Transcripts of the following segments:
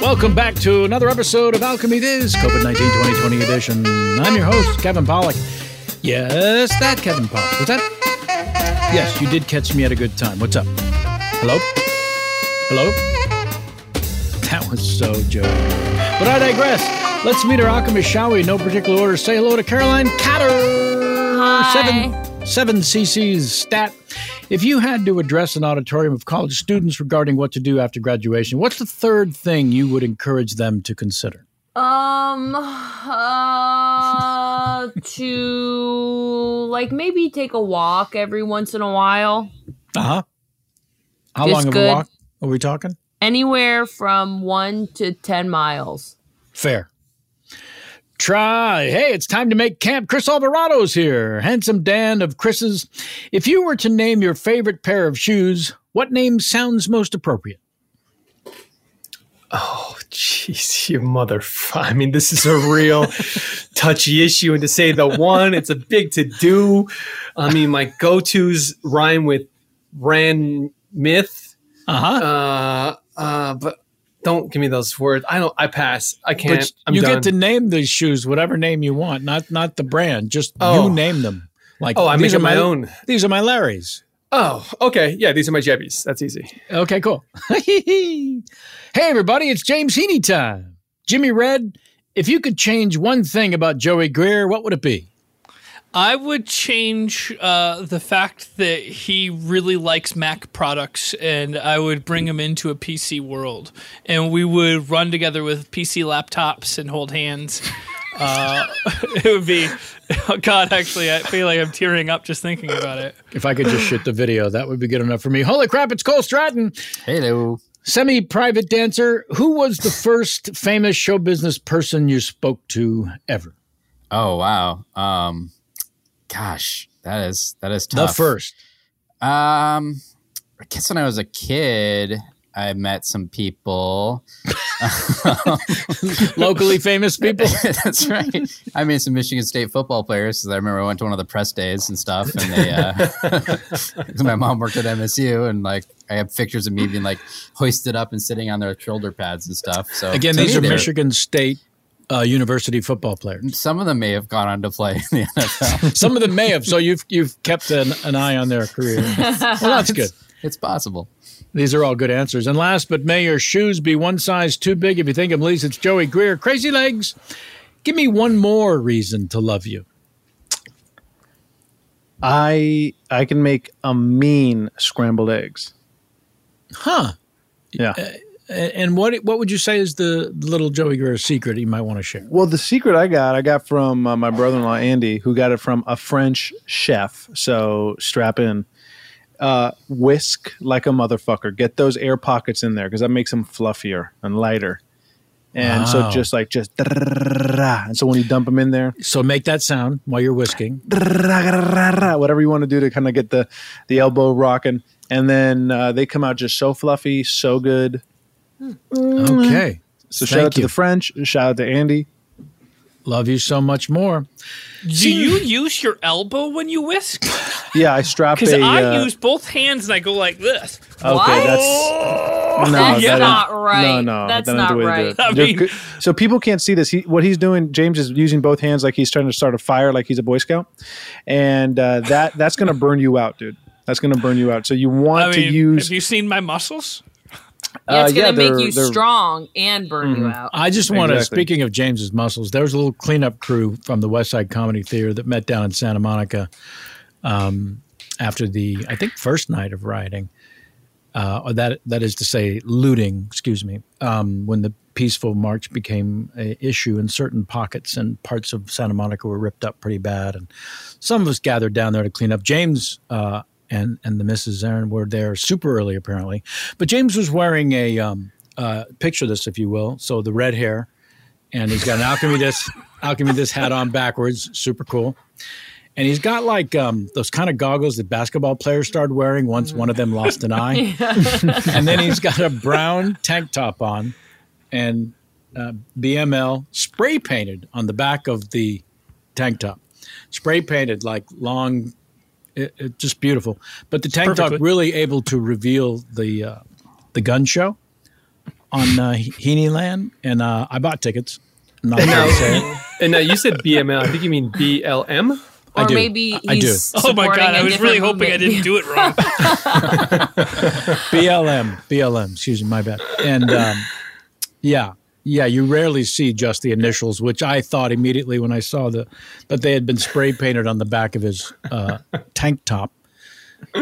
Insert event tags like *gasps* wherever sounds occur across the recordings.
Welcome back to another episode of Alchemy This, COVID 19 2020 edition. I'm your host, Kevin Pollak. Yes, that Kevin Pollak. Was that? Yes, you did catch me at a good time. What's up? Hello? Hello? That was so joke. But I digress. Let's meet our alchemist, shall we? No particular order. Say hello to Caroline Catter. Hi. Seven, seven CC's stat. If you had to address an auditorium of college students regarding what to do after graduation, what's the third thing you would encourage them to consider? Um, *sighs* uh, to like maybe take a walk every once in a while. Uh huh. How Just long of good. a walk are we talking? Anywhere from one to 10 miles. Fair. Try. Hey, it's time to make camp. Chris Alvarado's here. Handsome Dan of Chris's. If you were to name your favorite pair of shoes, what name sounds most appropriate? Oh, jeez, *laughs* you mother. I mean, this is a real *laughs* touchy issue. And to say the one, it's a big to do. I mean, my go tos rhyme with Ran Myth. Uh-huh. Uh Uh, but don't give me those words. I don't. I pass. I can't. But I'm you done. get to name these shoes whatever name you want, not not the brand. Just Oh. you name them. Like Oh, I these make are up my own. These are my Larrys. Oh, okay. Yeah, these are my Jebbies. That's easy. Okay, cool. *laughs* hey, everybody, it's James Heaney time. Jimmy Red, if you could change one thing about Joey Greer, what would it be? I would change uh, the fact that he really likes Mac products, and I would bring him into a PC world, and we would run together with PC laptops and hold hands. Uh, *laughs* it would be, oh God, actually, I feel like I'm tearing up just thinking about it. If I could just shoot the video, that would be good enough for me. Holy crap, it's Cole Stratton. Hello. Semi private dancer, who was the first famous show business person you spoke to ever? Oh wow. Um gosh, that is that is tough. The first. Um I guess when I was a kid, I met some people. *laughs* Locally famous people. *laughs* That's right. I made some Michigan State football players because I remember I went to one of the press days and stuff, and they. Uh, *laughs* my mom worked at MSU, and like I have pictures of me being like hoisted up and sitting on their shoulder pads and stuff. So Again, these me, they're- Michigan State uh, University football players. Some of them may have gone on to play in the NFL. *laughs* Some of them may have. So you've you've kept an, an eye on their career. *laughs* Well, that's good. It's possible. These are all good answers. And last, but may your shoes be one size too big. If you think I'm least, it's Joey Greer. Crazy legs. Give me one more reason to love you. I I can make a mean scrambled eggs. Huh. Yeah. A- And what what would you say is the little Joey Greer secret you might want to share? Well, the secret I got, I got from uh, my brother-in-law Andy, who got it from a French chef. So strap in. Uh, whisk like a motherfucker. Get those air pockets in there because that makes them fluffier and lighter. And so just like just and so when you dump them in there, So make that sound while you're whisking. whatever you want to do to kind of get the the elbow rocking, and then uh, they come out just so fluffy, so good. Okay. So shout Thank out to you. the French. Shout out to Andy. Love you so much more. Do you use your elbow when you whisk? *laughs* Yeah, I strap Because a. I uh, use both hands and I go like this. Okay, that's *laughs* no, That's that not right. No, no, That's that ain't not the way right. to do it. I They're mean- good- so people can't see this. He, what he's doing, James is using both hands like he's trying to start a fire, like he's a Boy Scout, and uh, that that's going to burn you out, dude. That's going to burn you out. So you want I to use. have you seen my muscles? Yeah, it's uh, gonna yeah, make you strong and burn you Mhm. out. I just want to, Exactly. speaking of James's muscles, there was a little cleanup crew from the West Side Comedy Theater that met down in Santa Monica um, after the, I think, first night of rioting. Uh, or that that is to say, looting. Excuse me. Um, when the peaceful march became an issue in certain pockets and parts of Santa Monica were ripped up pretty bad, and some of us gathered down there to clean up. James uh, and and the Mrs. Aaron were there super early apparently, but James was wearing a um, uh, picture this, if you will. So the red hair, and he's got an alchemy this *laughs* alchemy this hat on backwards, super cool. And he's got like um, those kind of goggles that basketball players started wearing once one of them lost an eye. *laughs* *laughs* and then he's got a brown tank top on and uh, BML spray painted on the back of the tank top. Spray painted like long, it, it, just beautiful. But the tank top perfectly- really able to reveal the uh, the gun show on uh, Heaney Land, and uh, I bought tickets. I'm not And now, say *laughs* and now you said BML. I think you mean BLM. I Or do. maybe I- I do. Oh my god! I was really different hoping I didn't do it wrong. *laughs* BLM, BLM. Excuse me, my bad. And um, yeah, yeah, you rarely see just the initials, which I thought immediately when I saw the that they had been spray painted on the back of his uh, *laughs* tank top.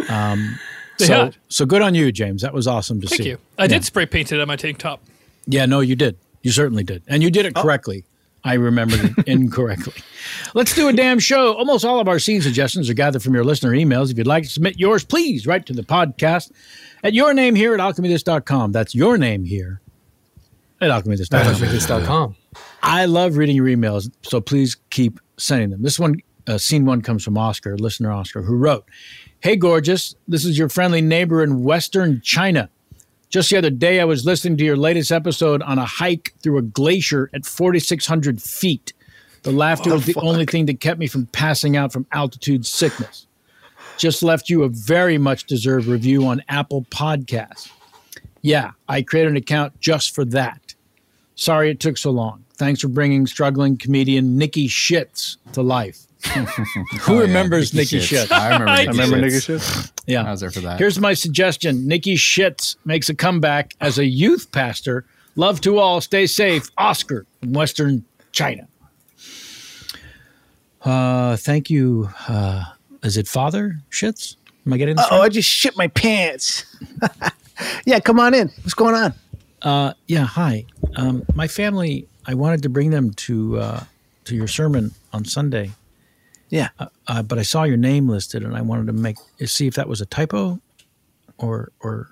Um, so, had. so good on you, James. That was awesome to see. Thank see. you. I did spray paint it on my tank top. Yeah, no, you did. You certainly did. And you did it correctly. I remembered it *laughs* incorrectly. Let's do a damn show. Almost all of our scene suggestions are gathered from your listener emails. If you'd like to submit yours, please write to the podcast at your name here at alchemythis.com. That's your name here at. Alchemythis.com. I love reading your emails, so please keep sending them. This one, uh, scene one, comes from Oscar, listener Oscar, who wrote, Hey, gorgeous. This is your friendly neighbor in Western China. Just the other day, I was listening to your latest episode on a hike through a glacier at 4,600 feet. The laughter was the only thing that kept me from passing out from altitude sickness. Just left you a very much deserved review on Apple Podcasts. Yeah, I created an account just for that. Sorry it took so long. Thanks for bringing struggling comedian Nikki Shits to life. *laughs* Who Oh, yeah, remembers Nikki, Nikki Shits? Shits. *laughs* I remember Nikki I remember Shits. Nikki Shits. *laughs* Yeah. I was there for that. Here's my suggestion Nikki Shits makes a comeback as a youth pastor. Love to all. Stay safe. Oscar from Western China. Uh, thank you. Uh, is it Father Shits? Am I getting this Oh, right? I just shit my pants. yeah, come on in. What's going on? Uh, yeah, hi. Um, my family, I wanted to bring them to uh, to your sermon on Sunday. Yeah. Uh, uh, but I saw your name listed, and I wanted to make see if that was a typo, or or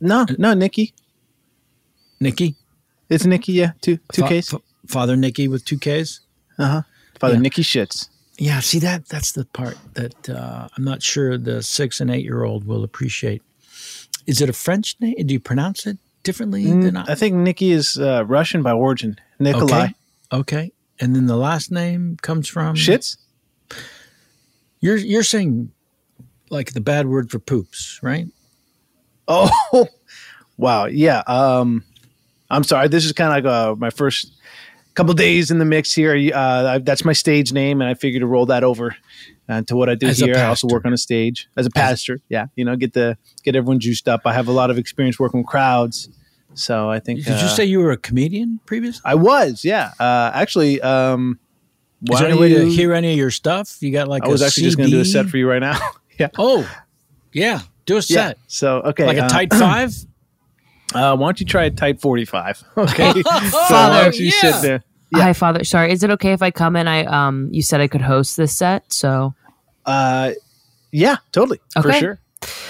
No, no, Nikki. Nikki. It's Nikki. Yeah, two two Fa- Ks. fa- Father Nikki with two Ks. Uh huh. Father Yeah. Nikki shits. Yeah, see that that's the part that uh, I'm not sure the six and eight year old will appreciate. Is it a French name? Do you pronounce it differently than Mm, I think Nikki is uh, Russian by origin. Nikolai. Okay. Okay. And then the last name comes from Shits. You're you're saying like the bad word for poops, right? Oh, *laughs* wow. Yeah. Um, I'm sorry. This is kind of like uh, my first couple days in the mix here. Uh, I, that's my stage name, and I figured to roll that over uh, to what I do As here. I also work on a stage as a pastor. yeah, you know, get the get everyone juiced up. I have a lot of experience working with crowds, so I think. Did you uh, say you were a comedian previously? I was? Yeah. Uh, actually, um, Is there any way to hear any of your stuff? You got like I was actually just going to do a set for you right now. *laughs* yeah. Oh, yeah. Do a Yeah. set. So okay, Like a uh, tight *clears throat* five? Uh, why don't you try a tight forty-five? *laughs* Okay. *laughs* so why Father, don't you sit there? Hi, Father. Sorry, is it okay if I come in? I um, you said I could host this set, so Uh, yeah, totally, for sure.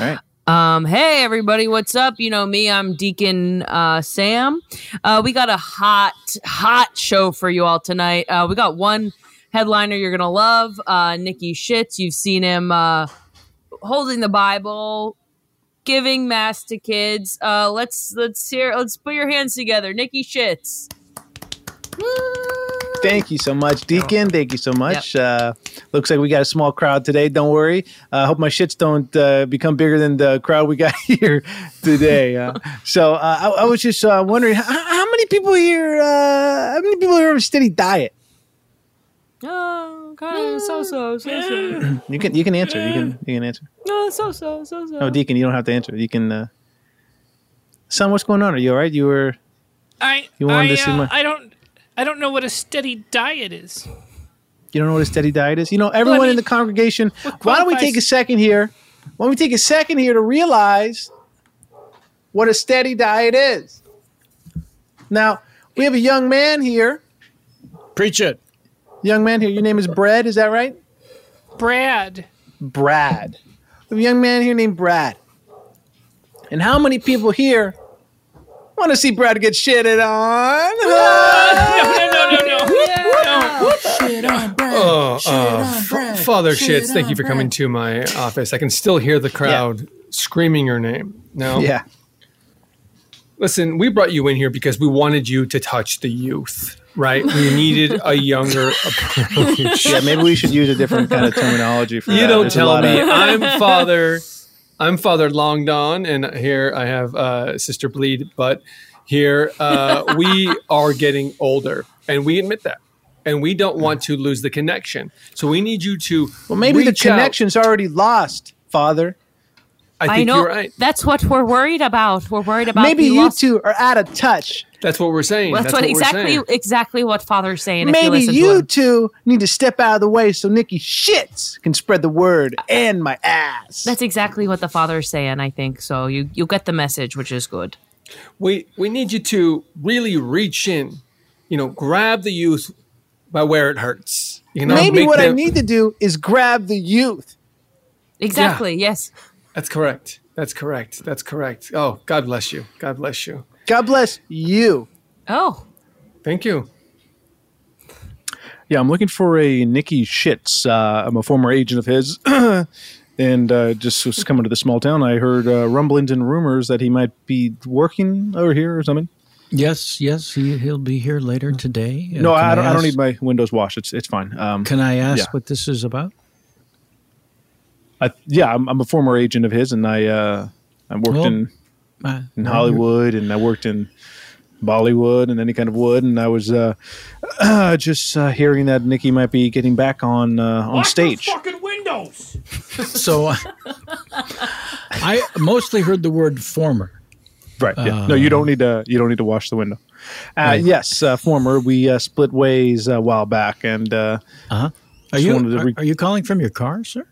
All right. Um, hey everybody, what's up? You know me, I'm Deacon uh, Sam. Uh, we got a hot, hot show for you all tonight. Uh, we got one headliner you're gonna love, uh, Nikki Shits. You've seen him uh, holding the Bible, giving mass to kids. Uh, let's let's hear. Let's put your hands together, Nikki Shits. Thank you so much, Deacon. Thank you so much. Uh, looks like we got a small crowd today. Don't worry. I uh, hope my shits don't uh, become bigger than the crowd we got *laughs* here today. Uh, so uh, I, I was just uh, wondering how, how many people here? Uh, how many people here have a steady diet? Oh, kind of so so so so. *clears throat* You can you can answer. You can you can answer. No, so so so so. No, Deacon, you don't have to answer. You can. Uh, son, what's going on? Are you all right? You were. I You wanted I, to see uh, my- I don't I don't know what a steady diet is. You don't know what a steady diet is? You know, everyone in the congregation, why don't we take a second here? Why don't we take a second here to realize what a steady diet is? Now, we have a young man here. Preach it. Young man here. Your name is Brad, is that right? Brad. Brad. We have a young man here named Brad. And how many people here want to see Brad get shitted on? *laughs* no, no, no, no, no. Oh, uh, F- Father Shits, thank you for coming to my office. I can still hear the crowd screaming your name. No? Yeah. Listen, we brought you in here because we wanted you to touch the youth, right? We needed a *laughs* younger *laughs* approach. Yeah, maybe we should use a different kind of terminology for You that. don't There's tell me. of- I'm *laughs* Father. I'm Father Long Don, and here I have uh, Sister Bleed. But here uh, we are getting older, and we admit that, and we don't want to lose the connection. So we need you to. Well, maybe the reach out. connection's already lost, Father. I I know. you're right. That's what we're worried about. We're worried about Maybe you lost- two are out of touch. That's what we're saying. Well, that's, what, we're exactly saying. exactly what Father's saying. if you Maybe to you two need to step out of the way so Nikki shits can spread the word and my ass. That's exactly what the Father's saying. I think so. You you get the message, which is good. we we need you to really reach in, you know, grab the youth by where it hurts. You know, Maybe make what I need to do is grab the youth. Exactly. Yes. That's correct. That's correct. That's correct. Oh, God bless you. God bless you. God bless you. Oh. Thank you. Yeah, I'm looking for a Nikki Shits. Uh, I'm a former agent of his. *clears throat* and uh, just was coming to the small town. I heard uh, rumblings and rumors that he might be working over here or something. Yes, yes, he, he'll be here later today. Uh, no, can I don't, I don't need my windows washed. It's it's fine. Um, Can I ask yeah. what this is about? I, yeah, I'm, I'm a former agent of his, and I uh, I worked Well, in uh, in Hollywood, and I worked in Bollywood, and any kind of wood. And I was uh, *clears throat* just uh, hearing that Nikki might be getting back on uh, on stage. Fucking windows. *laughs* *laughs* So uh, I mostly heard the word former. Right. Yeah. no, you don't need to. You don't need to wash the window. Uh, Right. Yes, uh, former. We uh, split ways a while back, and uh, Uh-huh. Are you wanted to are, are you calling from your car, sir?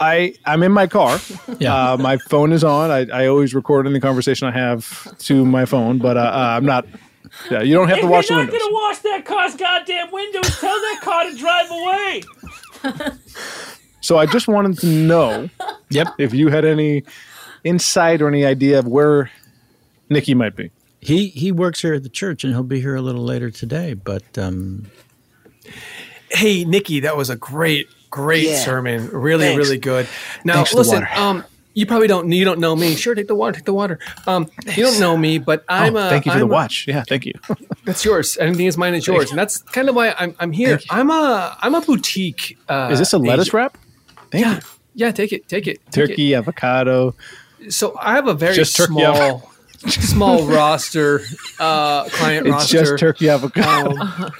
I I'm in my car. Yeah. Uh, my phone is on. I, I always record any conversation I have to my phone, but uh, uh, I'm not. Yeah, you don't have to if wash the you're not gonna wash that car's goddamn windows, tell that car to drive away. So I just wanted to know, yep, if you had any insight or any idea of where Nikki might be. He he works here at the church, and he'll be here a little later today. But um, Hey, Nikki, that was a great, great Yeah. sermon. Really, Thanks. really good. Now, Thanks listen, um, you probably don't you don't know me. Sure, take the water, take the water. Um, you don't know me, but I'm. oh, a, thank you for I'm the a- watch. Yeah, thank you. *laughs* That's yours. Anything is mine is yours, and that's kind of why I'm I'm here. I'm a I'm a boutique. Uh, Is this a lettuce agent. wrap? Thank yeah, you. yeah. Take it, take it. take it. Turkey, avocado. So I have a very Just turkey small, small roster, uh, client It's roster. just turkey avocado. Um,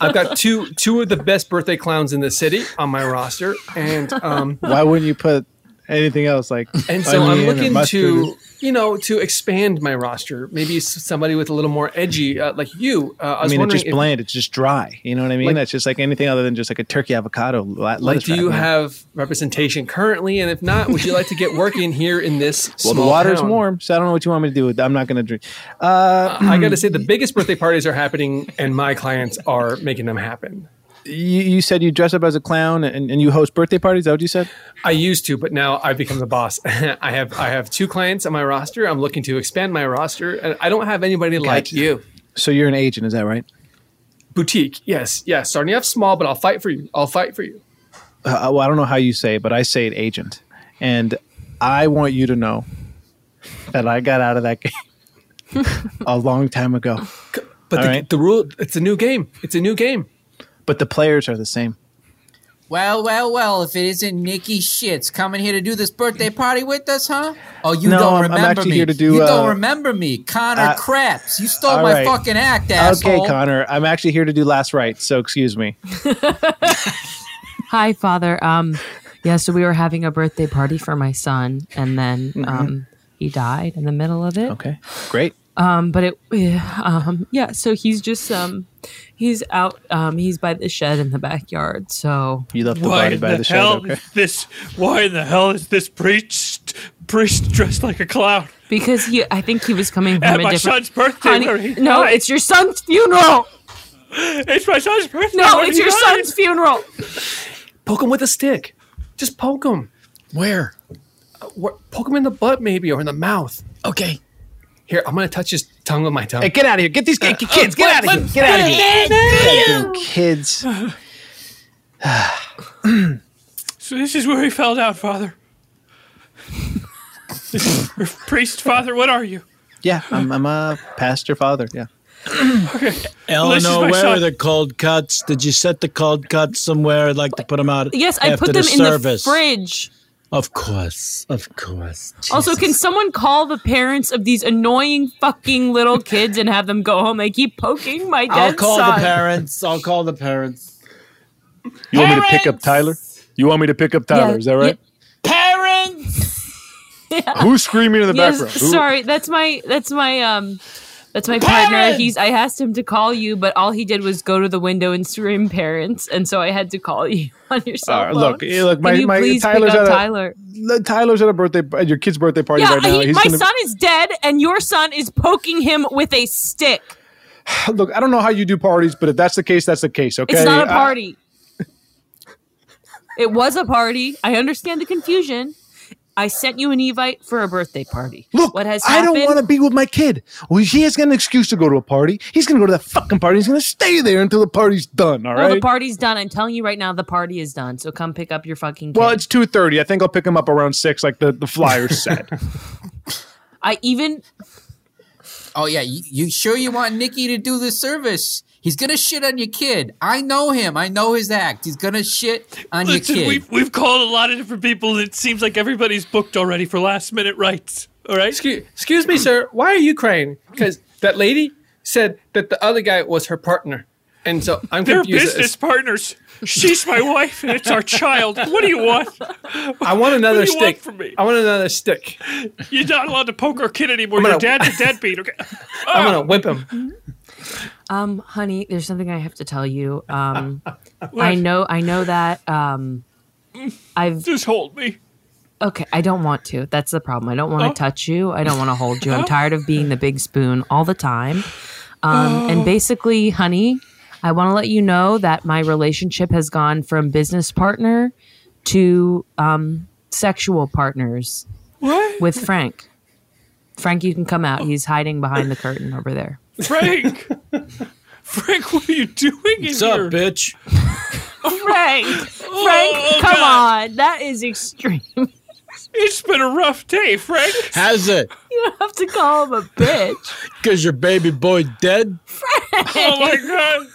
I've got two two of the best birthday clowns in the city on my roster, and um, Why wouldn't you put anything else like? and so I'm looking to you know to expand my roster. Maybe somebody with a little more edgy, uh, like you. Uh, I I was mean, it's just if- bland. It's just dry. You know what I mean? Like- That's just like anything other than just like a turkey avocado. Like, do you man. have representation currently? And if not, would you like to get working here in this *laughs* Well, the water's town? warm, so I don't know what you want me to do. with I'm not going to drink. Uh, I got to say, the *clears throat* biggest birthday parties are happening, and my clients are making them happen. You, you said you dress up as a clown and, and you host birthday parties. Is that what you said? I used to, but now I've become the boss. *laughs* I have I have two clients on my roster. I'm looking to expand my roster, and I don't have anybody like you. So you're an agent, is that right? Boutique, yes, yes. Starting off small, but I'll fight for you. I'll fight for you. Uh, well, I don't know how you say it, but I say it agent. And I want you to know that I got out of that *laughs* game *laughs* a long time ago. But the, right. the rule, it's a new game. It's a new game. But the players are the same. Well, well, well, if it isn't Nikki Shits coming here to do this birthday party with us, huh? Oh, you No, don't I'm- I'm remember actually me. here to do, you uh, don't remember me. Connor uh, Krebs. You stole my right. fucking act, asshole. Okay, Connor. I'm actually here to do last rites, so excuse me. *laughs* Hi, Father. Um, yeah, so we were having a birthday party for my son, and then Mhm. um, he died in the middle of it. Okay, great. Um, but it, *sighs* um, yeah. So he's just um, he's out. Um, he's by the shed in the backyard. So You left the Why body in by the, the shed. hell Okay. is this? Why in the hell is this priest priest dressed like a clown? because he, I think he was coming from At a my different. son's birthday, Honey, where he no, died. it's your son's funeral. It's my son's birthday. No, it's your died. son's funeral. Poke him with a stick. Just poke him. Where? Wh- Poke him in the butt, maybe, or in the mouth. Okay. Here, I'm gonna touch his tongue with my tongue. Hey, get out of here! Get these uh, uh, get, kids! Get out of here! Get out of here! Kids! So this is where he fell down, Father. priest, Father, what are you? Yeah, I'm, I'm a pastor father. Yeah. Okay. Well, this is Eleanor, my where son. are the cold cuts? Did you set the cold cuts somewhere? I'd like to put them out. After the service. Yes, I after put them the in the fridge. Of course, of course. Also, can someone call the parents of these annoying fucking little *laughs* kids and have them go home? They keep poking my dead I'll call son. the parents. I'll call the parents. You want me to pick up Tyler? You want me to pick up Tyler? Yeah, is that right? Parents. Who's screaming in the Yes, background? Who- sorry. That's my that's my um that's my partner. He's I asked him to call you, but all he did was go to the window and scream *laughs* parents, and so I had to call you *laughs* on your cell phone. look, look, my, my Tyler's at a, Tyler? Tyler's at a birthday at your kid's birthday party Yeah, right now. he, my gonna- son is dead, and your son is poking him with a stick. *sighs* Look, I don't know how you do parties, but if that's the case, that's the case. Okay, It's not a I- party. *laughs* it was a party. I understand the confusion. I sent you an evite for a birthday party. Look, what has happened? I don't want to be with my kid. Well, he has got an excuse to go to a party. He's going to go to that fucking party. He's going to stay there until the party's done. All Well, right. the party's done. I'm telling you right now, the party is done. So come pick up your fucking. Kid. well, it's two thirty. I think I'll pick him up around six, like the the Flyers *laughs* said. I even Oh yeah, you, you sure you want Nikki to do this service? He's gonna shit on your kid. I know him. I know his act. He's gonna shit on Listen, your kid. we've, we've called a lot of different people, and it seems like everybody's booked already for last minute rites. All right? Excuse, excuse me, sir. Why are you crying? Because that lady said that the other guy was her partner, and so I'm They're confused. business partners. She's my wife, and it's our child. What do you want? I want another What do you want stick. from me? I want another stick. You're not allowed to poke our kid anymore. I'm Your dad's a *laughs* deadbeat. Okay. I'm gonna oh. whip him. Um, honey, there's something I have to tell you. Um, *laughs* I know, I know that. Um, I've Just hold me. okay. I don't want to. That's the problem. I don't want to Oh. touch you. I don't want to hold you. I'm *laughs* tired of being the big spoon all the time. Um, and basically, honey, I want to let you know that my relationship has gone from business partner to um, sexual partners What? with Frank. Frank, you can come out. He's hiding behind the curtain over there. Frank, *laughs* Frank, what are you doing in What's here? up, bitch? *laughs* Frank, Frank, Oh, come God. on. That is extreme. It's been a rough day, Frank. Has it? You don't have to call him a bitch. *laughs* Because your baby boy dead? Oh my god!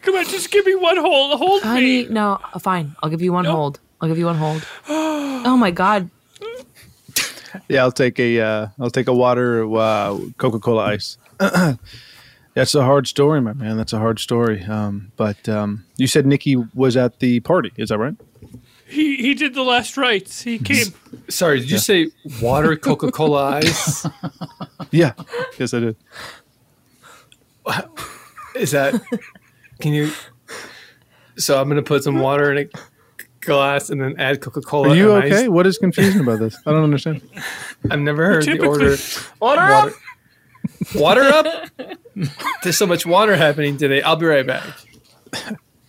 Come on, just give me one hold. Hold Honey, me. no, uh, fine. I'll give you one hold. I'll give you one hold. *gasps* oh my god. Yeah, I'll take a uh, I'll take a water uh, Coca Cola ice. *clears throat* That's a hard story, my man. That's a hard story. Um, but um, you said Nikki was at the party. Is that right? He he did the last rites. He came. Sorry, did you say water Coca Cola ice? *laughs* Yeah. Yes, I did. Is that? Can you? So I'm gonna put some water in a glass and then add Coca Cola. Are you and okay? ice. What is confusing about this? I don't understand. I've never heard the Typically- order. Water Water, water up. *laughs* There's so much water happening today. I'll be right back.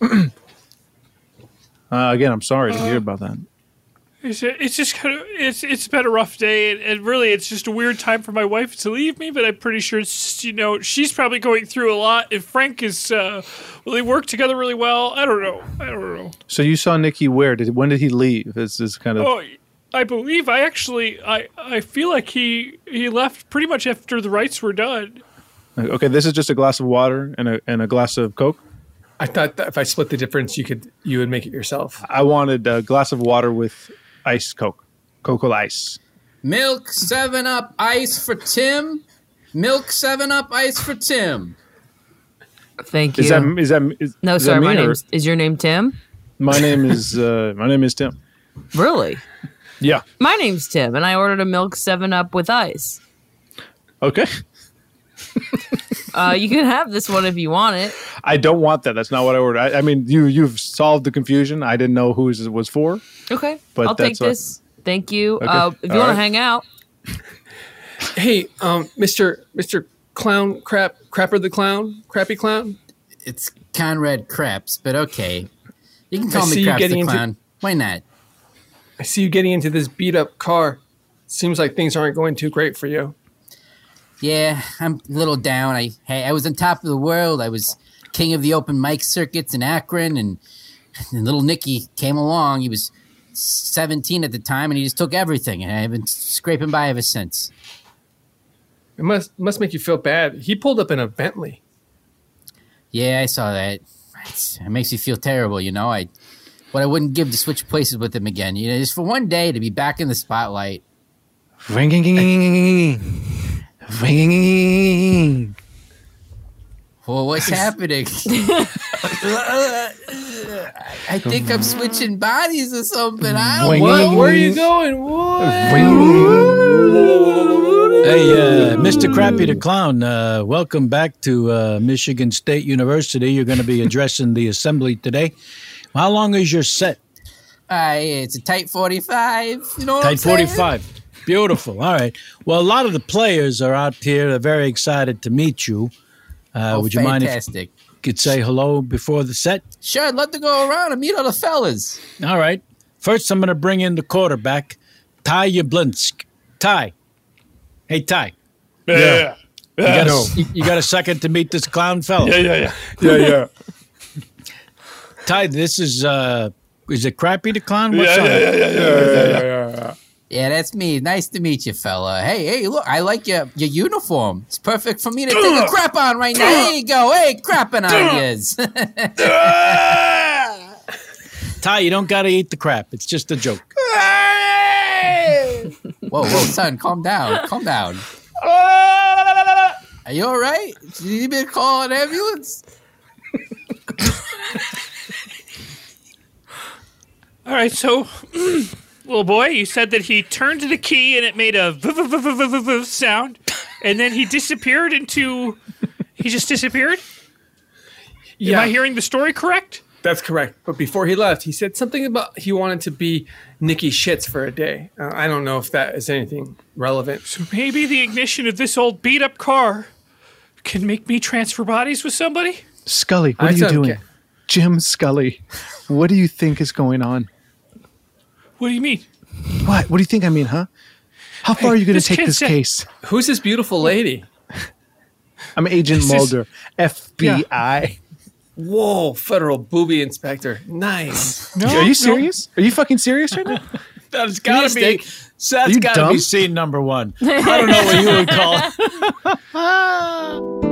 *clears throat* Uh, again, I'm sorry to hear about that. It's, it's just kind of it's it's been a rough day, and, and really, it's just a weird time for my wife to leave me. But I'm pretty sure it's just, you know she's probably going through a lot. And Frank is uh, well, they work together really well. I don't know. I don't know. So you saw Nikki where? Did when did he leave? This Is this kind of Oh, I believe I actually I I feel like he he left pretty much after the rites were done. okay? This is just a glass of water and a and a glass of Coke. I thought that if I split the difference, you could you would make it yourself. I wanted a glass of water with ice Coke, Coca Cola ice. Milk Seven Up ice for Tim. Milk Seven Up ice for Tim. Thank you. Is that is that is, no, is sir. that me My name is your name Tim. my name is uh, my name is Tim. Really? Yeah. My name's Tim, and I ordered a milk Seven Up with ice. Okay. *laughs* Uh, you can have this one if you want it. I don't want that. That's not what I ordered. I, I mean, you you've solved the confusion. I didn't know who it was for. Okay, But I'll take that's what- this. Thank you. Okay. Uh, if you All want to hang out, Hey, um, Mister Mister Clown Crap Crapper the Clown Crappy Clown. It's Conrad Craps, but okay. You can call see me you Craps getting the into- Clown. Why not? I see you getting into this beat up car. Seems like things aren't going too great for you. Yeah, I'm a little down. I hey, I was on top of the world. I was king of the open mic circuits in Akron, and, and little Nicky came along. He was 17 at the time, and he just took everything. And I've been scraping by ever since. It must must make you feel bad. He pulled up in a Bentley. Yeah, I saw that. It's, it makes me feel terrible, you know. I what I wouldn't give to switch places with him again. You know, just for one day to be back in the spotlight. Ringing, ringing. Well, what's *laughs* happening? I think I'm switching bodies or something. I don't know. What? Where are you going? What? Hey, uh, Mr. Crappy the Clown, uh, welcome back to uh, Michigan State University. You're going to be addressing the assembly today. How long is your set? Uh, it's a tight 45. You know what I'm Tight 45. Beautiful. All right. Well, a lot of the players are out here. They're very excited to meet you. Uh, Oh, would you mind if fantastic. you could say hello before the set? Sure, I'd love to go around and meet all the fellas. All right. First, I'm going to bring in the quarterback, Ty Yablinsk. Ty. Hey, Ty. Yeah, You got, a, you- you got a second to meet this clown fellow? Yeah, yeah, yeah. Yeah, yeah. *laughs* Ty, this is, uh, is it Crappy the Clown? Yeah, What's yeah, on? yeah, yeah, yeah, yeah, yeah, yeah. Yeah, that's me. Nice to meet you, fella. Hey, hey, look, I like your your uniform. It's perfect for me to take a crap on right now. There you go. Hey, crapping on yous. *laughs* Ty, you don't got to eat the crap. It's just a joke. whoa, whoa, son, calm down. Calm down. Are you all right? Do you need me to call an ambulance? *laughs* All right, so *clears throat* little boy, you said that he turned the key and it made a sound, and then he disappeared into. He just disappeared. Yeah, Am I hearing the story correct? that's correct. But before he left, he said something about he wanted to be Nicky Shits for a day. Uh, I don't know if that is anything relevant. So maybe the ignition of this old beat up car can make me transfer bodies with somebody. Scully, what I are you doing? okay. Jim Scully, what do you think is going on? What do you mean? What? What do you think I mean, huh? How far are you going to take this said- case? Who's this beautiful lady? *laughs* I'm Agent This is- Mulder, FBI. Whoa, federal booby inspector. Nice. *laughs* Are you serious? Are you fucking serious right now? *laughs* That's gotta be. steak. That's Are you gotta dumb? be scene number one. I don't know what you would call it.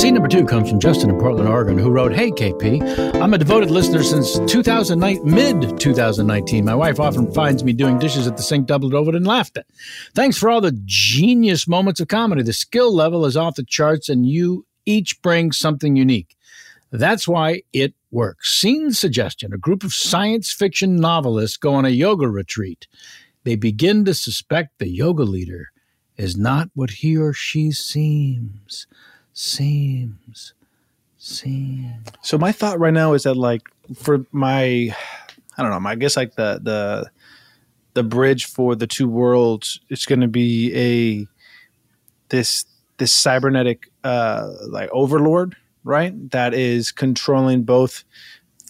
Scene number two comes from Justin in Portland, Oregon, who wrote, Hey, KP, I'm a devoted listener since 2009, mid 2019. My wife often finds me doing dishes at the sink, doubled over in laughter. Thanks for all the genius moments of comedy. The skill level is off the charts, and you each bring something unique. That's why it works. Scene suggestion a group of science fiction novelists go on a yoga retreat. They begin to suspect the yoga leader is not what he or she seems. Seems. Seems. So my thought right now is that like for my I don't know, I guess like the the the bridge for the two worlds it's going to be a this this cybernetic uh like overlord, right? That is controlling both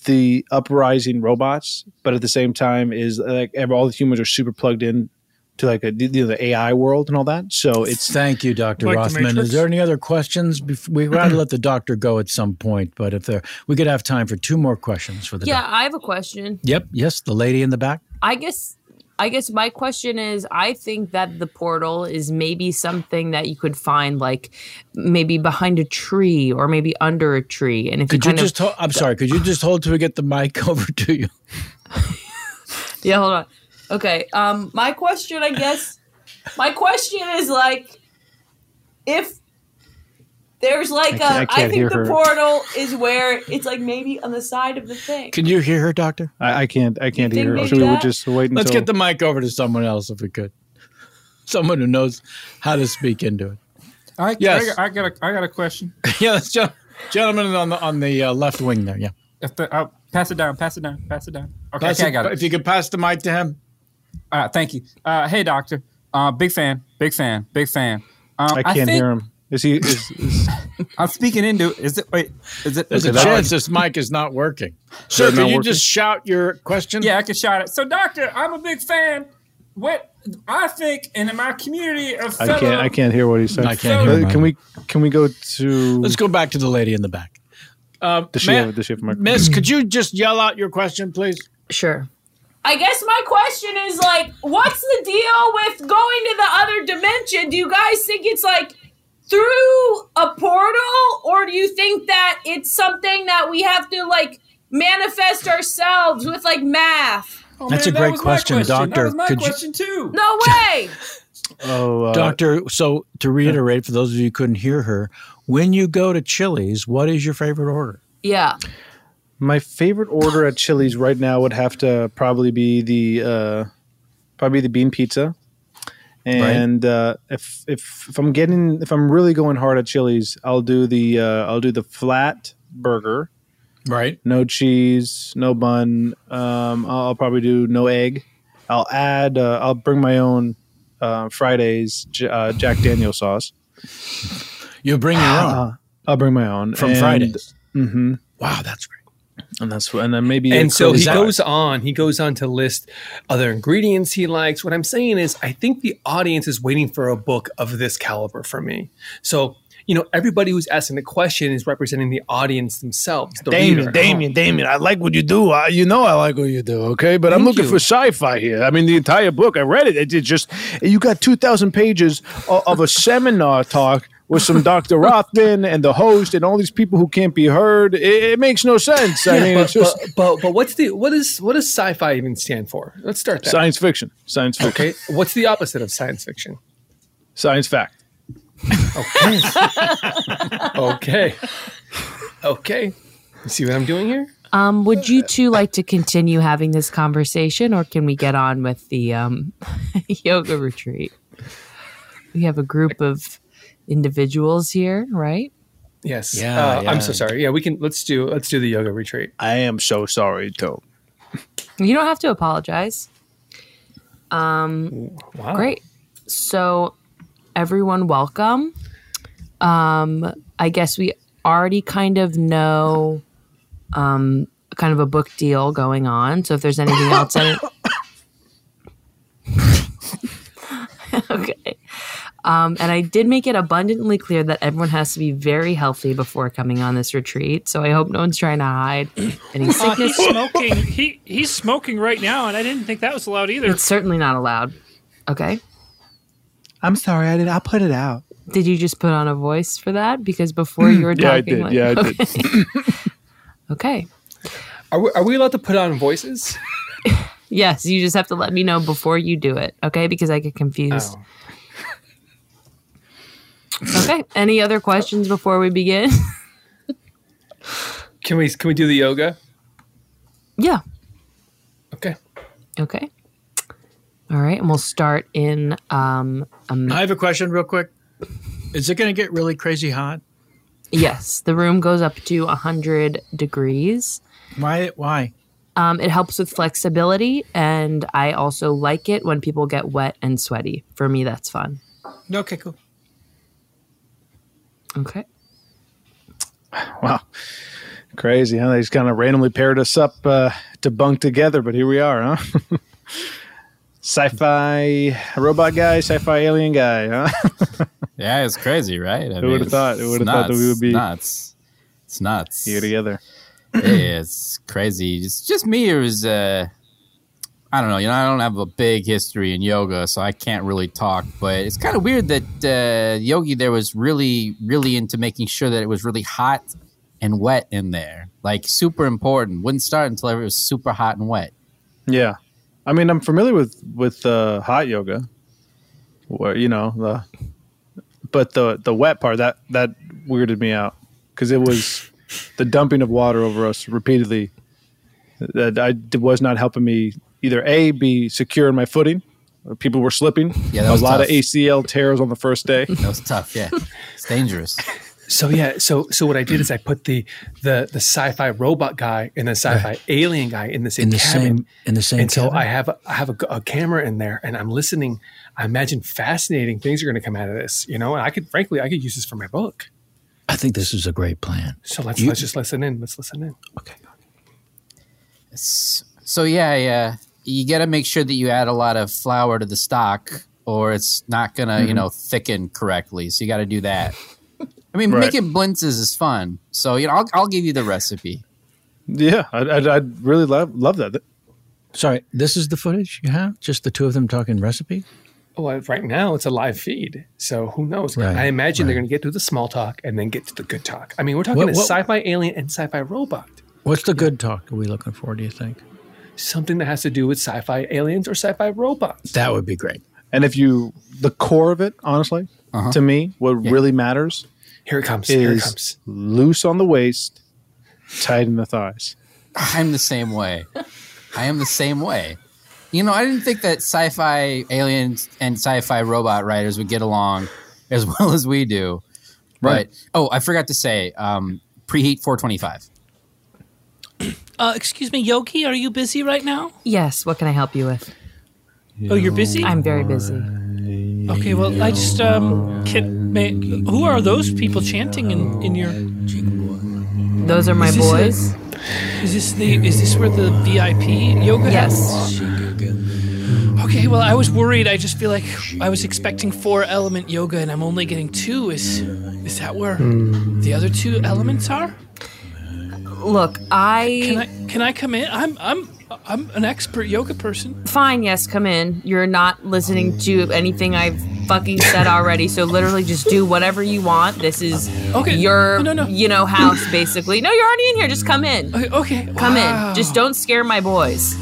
the uprising robots, but at the same time is like all the humans are super plugged in to like a, you know, the AI world and all that. So it's Thank you, Dr. Like the Rothman. Is there any other questions? We got to *clears throat* let the doctor go at some point, but if there, we could have time for two more questions for the Yeah, doctor. I have a question. Yep. Yes, the lady in the back. I guess I guess my question is I think that the portal is maybe something that you could find like maybe behind a tree or maybe under a tree. And if Could you you just? of Hold, I'm sorry. Could you just hold till we get the mic *laughs* over to you? *laughs* Yeah, hold on. Okay. Um my question I guess my question is like if there's like I a can't- I I think hear the her. portal is where it's like maybe on the side of the thing. Can you hear her, doctor? I, I can't I can't hear. her. So we would just wait until Let's get the mic over to someone else if we could. Someone who knows how to speak into it. I, Yes. I, I got a, I got a question. *laughs* yeah, that's gen- gentleman on the on the uh, left wing there. Yeah. If the, uh, pass it down, pass it down, pass it down. Okay, Pass okay, I got it. If you could pass the mic to him. All right, thank you. Uh, hey, doctor. Uh, big fan, big fan, big fan. Um, I can't think- hear him. Is he? Is, is *laughs* I'm speaking into. Is it? Wait. Is it? There's is a it chance this mic is not working. *laughs* Sir, can you working? just shout your question? Yeah, I can shout it. So, doctor, I'm a big fan. What I think, and in my community of I fellow, can't I can't hear what he said. I can't hear Uh, Can we can we go to? Let's go back to the lady in the back. Uh, Does she ma- have, does she have a microphone? Miss, could you just yell out your question, please? Sure. I guess my question is like, what's the deal with going to the other dimension? Do you guys think it's like through a portal, or do you think that it's something that we have to like manifest ourselves with like math? Oh, That's man, a that great was my question, That doctor. was my Could you- too. No way. *laughs* Oh, uh, Doctor, so to reiterate, for those of you who couldn't hear her, when you go to Chili's, what is your favorite order? Yeah. My favorite order at Chili's right now would have to probably be the uh, probably the bean pizza. And uh, if, if if I'm getting if I'm really going hard at Chili's, I'll do the uh, I'll do the flat burger, right? No cheese, no bun. Um, I'll, I'll probably do no egg. I'll add. Uh, I'll bring my own uh, Fridays J- uh, Jack Daniel sauce. You bring your own Uh, I'll bring my own from Fridays. Mm-hmm. Wow, that's great. And that's what, and then maybe and so he curly goes fry. on he goes on to list other ingredients he likes what i'm saying is i think the audience is waiting for a book of this caliber from me so you know everybody who's asking the question is representing the audience themselves the Damien, reader. Damien, Damien, I like what you do. I, you know I like what you do, okay? But I'm looking you. for sci-fi here. I mean, the entire book, I read it. It, it just, you got 2,000 pages of, of a seminar talk with some Dr. *laughs* Rothman and the host and all these people who can't be heard. It, it makes no sense. I Yeah, mean, but, it's just but, but but what's the what is what does sci-fi even stand for let's start there science fiction. Science fiction. okay what's the opposite of science fiction Science fact. okay okay okay you see what i'm doing here Um, would you two like to continue having this conversation, or can we get on with the um, *laughs* yoga retreat? We have a group of individuals here, right? yes Yeah, uh, yeah. i'm so sorry yeah we can let's do let's do the yoga retreat I am so sorry, Toe. You don't have to apologize. Um, wow. Great. So, everyone, welcome. Um, I guess we already kind of know um, kind of a book deal going on. So, if there's anything else in it. *laughs* *laughs* okay. Um, and I did make it abundantly clear that everyone has to be very healthy before coming on this retreat. So I hope no one's trying to hide *clears throat* any Uh, sickness. he's smoking. He he's smoking right now, and I didn't think that was allowed either. It's certainly not allowed. Okay. I'm sorry, I did. I'll put it out. Did you just put on a voice for that? Because before you were *clears throat* Yeah, I talking, did. like- Yeah, I did. okay. *laughs* okay. Are we, are we allowed to put on voices? *laughs* Yes, you just have to let me know before you do it, okay? Because I get confused. Oh. Okay. Any other questions before we begin? *laughs* Can we can we do the yoga? yeah. Okay. Okay. All right, and we'll start in. Um, um, I have a question, real quick. Is it going to get really crazy hot? yes, the room goes up to hundred degrees. Why? Why? Um, it helps with flexibility, and I also like it when people get wet and sweaty. For me, that's fun. Okay, cool. Okay. Wow. Crazy, huh? They just kind of randomly paired us up uh, to bunk together, but here we are, huh? *laughs* sci-fi robot guy, sci-fi alien guy, huh? *laughs* Yeah, it's crazy, right? I Who would've thought? Who would've thought that we would be- nuts? It's nuts. Here together. yeah, it's crazy. It's just me. It was. Uh, I don't know. You know, I don't have a big history in yoga, so I can't really talk. But it's kind of weird that uh, Yogi there was really, really into making sure that it was really hot and wet in there. Like super important. Wouldn't start until it was super hot and wet. Yeah, I mean, I'm familiar with with uh, hot yoga, where you know the, but the the wet part that that weirded me out because it was the dumping of water over us repeatedly that I was not helping me either. A be secure in my footing. People were slipping. Yeah, that was a lot tough. of ACL tears on the first day. That was tough. Yeah, it's dangerous. So yeah, so so what I did is I put the the the sci-fi robot guy and the sci-fi alien guy in the same In the cabin. same- in the same And so? I have a, I have a, a camera in there, and I'm listening. I imagine fascinating things are going to come out of this, you know. And I could, frankly, I could use this for my book. I think this is a great plan. So let's You- let's just listen in. Let's listen in. Okay. So yeah, yeah, you got to make sure that you add a lot of flour to the stock, or it's not gonna, you Mhm. know, thicken correctly. So you got to do that. I mean, Right. making blintzes is fun. So you know, I'll, I'll give you the recipe. Yeah, I'd, I'd, I'd really love love that. Sorry, this is the footage you have? Just the two of them talking recipe? Well, right now it's a live feed, so who knows? Right, I imagine they're going to get through the small talk and then get to the good talk. I mean, we're talking What- a sci-fi alien and sci-fi robot. What's the good talk are we looking for, do you think? Something that has to do with sci-fi aliens or sci-fi robots. That would be great. And if you, the core of it, honestly, Uh-huh. to me, what really matters Here it comes. is Here it comes. loose on the waist, tight in the thighs. I'm the same way. I am the same way. You know, I didn't think that sci-fi aliens and sci-fi robot writers would get along as *laughs* well as we do. Right. But oh, I forgot to say, um, preheat 425. Uh, excuse me, Yogi, are you busy right now? Yes. What can I help you with? Oh, you're busy. I'm very busy. Okay, well, I just um, can. May, who are those people chanting in in your? Those are my Is this a- boys. Is this the? Is this where the VIP yoga? Yes. is? Okay, well, I was worried. I just feel like I was expecting four element yoga, and I'm only getting two. Is is that where the other two elements are? Look, I Can I can I come in? I'm I'm I'm an expert yoga person. Fine, yes, come in. You're not listening to anything I've fucking said already, so literally just do whatever you want. This is Okay. your, No, no, no. you know, house, basically. No, you're already in here. Just come in. Okay, okay. Come wow. in. Just don't scare my boys.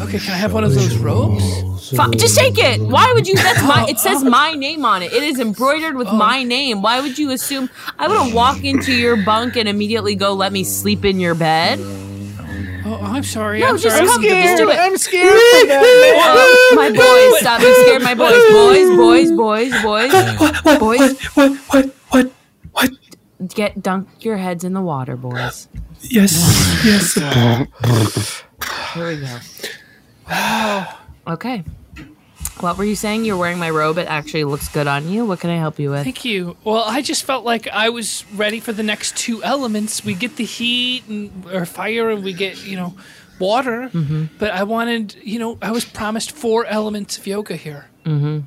Okay, can I have one of those robes? Fi- just take it. Why would you? That's my. It says my name on it. It is embroidered with my name. Why would you assume I wouldn't walk into your bunk and immediately go let me sleep in your bed? Oh, I'm sorry. No, I'm just sorry. come. Just do it. I'm scared. *laughs* Oh, my boys, stop! You scared my boys. Boys, boys, boys, boys, boys. What? What? What? What? Get dunk your heads in the water, boys. Yes. yes. Here we go. *sighs* Okay. What were you saying? You're wearing my robe. It actually looks good on you. What can I help you with? Thank you. Well, I just felt like I was ready for the next two elements. We get the heat and or fire, and we get you know water. Mhm. But I wanted, you know, I was promised four elements of yoga here. hmm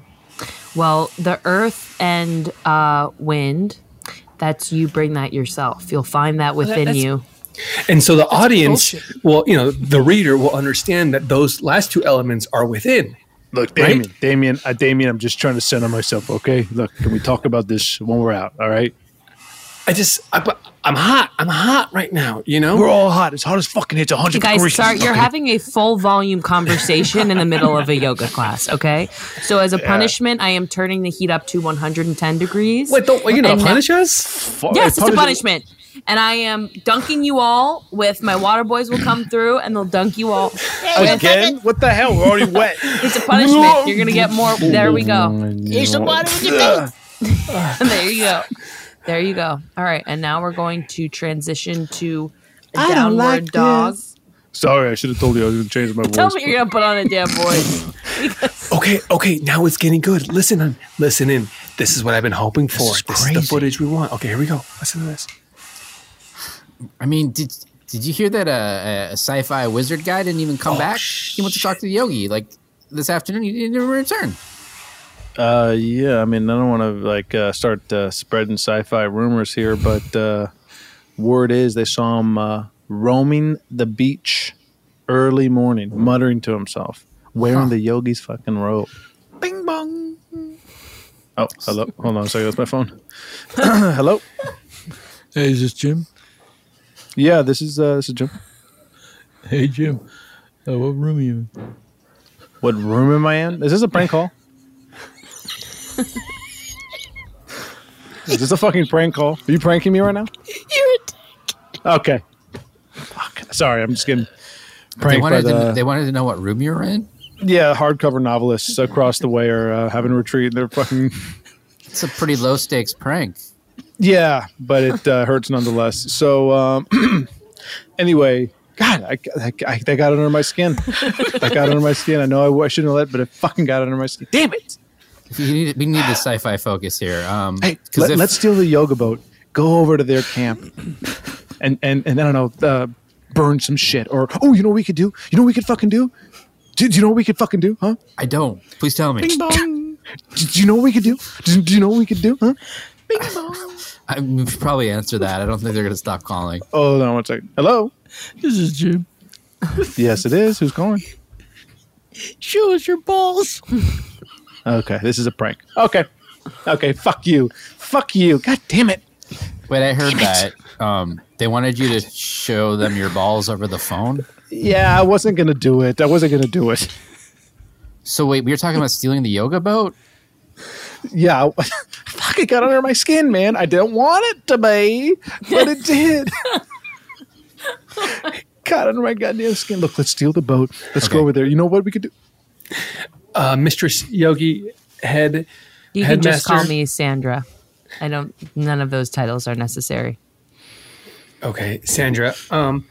Well, the earth and uh, wind. That's you bring that yourself. You'll find that Well, that- within you. And so the audience, bullshit. well, you know, the reader will understand that those last two elements are within. Look, Right? Damien, Damien, uh, Damien, I'm just trying to center myself. Okay, look, can we talk about this when we're out? All right. I just, I, I'm hot. I'm hot right now. You know, We're all hot. It's hot as fucking. It's 100 Guys, degrees. start. You're Okay. having a full volume conversation in the middle of a yoga class. Okay, so as a Yeah. punishment, I am turning the heat up to 110 degrees. Wait, don't, are you gonna punish us? Yes, it's a punishment. And I am dunking you all with my water boys will come through and they'll dunk you all. with- Again? What the hell? We're already wet. *laughs* It's a punishment. You're gonna get more. There we go. Here's some water with your face. *laughs* there you go. There you go. All right, and now we're going to transition to a I don't downward like dog. Sorry, I should have told you I was going to change my voice. Tell voice. me you're gonna put on a damn voice. *laughs* Okay, okay, now it's getting good. Listen, listen in. This is what I've been hoping for. is This is the footage we want. Okay, here we go. Listen to this. I mean, did did you hear that uh, a sci-fi wizard guy didn't even come back? He went to talk to the yogi like this afternoon. He didn't even return. Uh, yeah, I mean, I don't want to like uh, start uh, spreading sci-fi rumors here, but uh, word is they saw him uh, roaming the beach early morning, muttering to himself, wearing the yogi's fucking robe. Bing bong. Oh, hello. Hold on a second. That's my phone. *laughs* *coughs* hello. Hey, is this Jim? Yeah, this is uh, this is Jim. *laughs* Hey, Jim. Uh, what room are you in? What room am I in? Is this a prank call? is this a fucking prank call? Are you pranking me right now? *laughs* You're a dick. Okay. Fuck. Sorry, I'm just getting They pranked by wanted, to, they wanted to know what room you're in. yeah hardcover novelists across the way are uh, having a retreat. They're fucking It's a pretty low stakes prank. Yeah, but it uh, hurts nonetheless. So um, *clears throat* anyway, God, I, I, I, they got under my skin. I got under my skin. I know I, I shouldn't have let, but it fucking got under my skin. Damn it! You need, we need the *sighs* sci-fi focus here. Um, Hey, 'cause let, if- us steal the yoga boat. Go over to their camp, and and and I don't know, uh, burn some shit. Or oh, you know what we could do? You know what we could fucking do? Do, do you know what we could fucking do? Huh? I don't. Please tell me. Bing bong. *laughs* do, do you know what we could do? Do, do you know what we could do? Huh? *laughs* I we should probably answer that. I don't think they're going to stop calling. *laughs* Oh, no, one second. Hello. This is Jim. Yes, it is. Who's calling? Show us your balls. Okay, this is a prank. Okay. Okay, fuck you. Fuck you. God damn it. Wait, I heard that um, they wanted you to show them your balls over the phone. Yeah, I wasn't going to do it. I wasn't going to do it. So wait, we were talking about stealing the yoga boat. Yeah. *laughs* Fuck, it got under my skin, man. I didn't want it to be, but it *laughs* did. got under my goddamn skin. Look, let's steal the boat. Let's go over there. You know what we could do? Uh, Mistress Yogi, head You can just call me Sandra. I don't. None of those titles are necessary. Okay, Sandra. Um,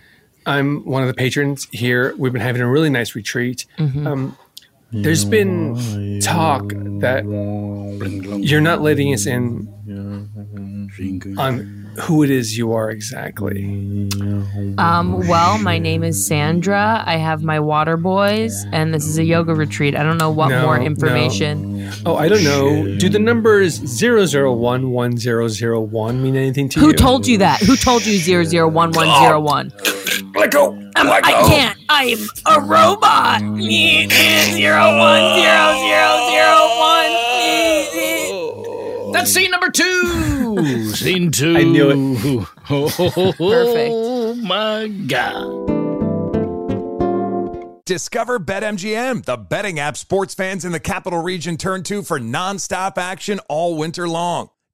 I'm one of the patrons here. We've been having a really nice retreat. Mhm. Um, there's been talk that you're not letting us in on who it is you are exactly. Um, well, my name is Sandra. I have my water boys, and this is a yoga retreat. I don't know what No, more no. information. Oh, I don't know. Do the numbers 0011001 mean anything to Who you? Who told you that? Who told you zero zero one one zero one? Let go. Um, I can't. I'm a robot. Zero one zero zero zero one. That's scene number two. *laughs* scene two. I knew it. *laughs* Perfect. Oh my god. Discover BetMGM, the betting app sports fans in the capital region turn to for nonstop action all winter long.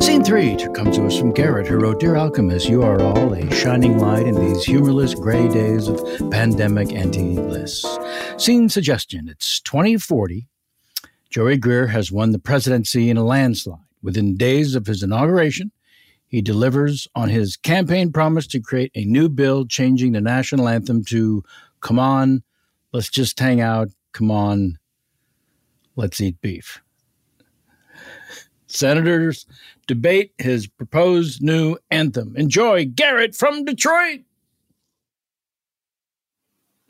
Scene three comes to us from Garrett, who wrote Dear Alchemist, you are all a shining light in these humorless gray days of pandemic anti bliss. Scene suggestion it's 2040. Joey Greer has won the presidency in a landslide. Within days of his inauguration, he delivers on his campaign promise to create a new bill changing the national anthem to Come on, let's just hang out. Come on, let's eat beef. Senators debate his proposed new anthem. Enjoy Garrett from Detroit.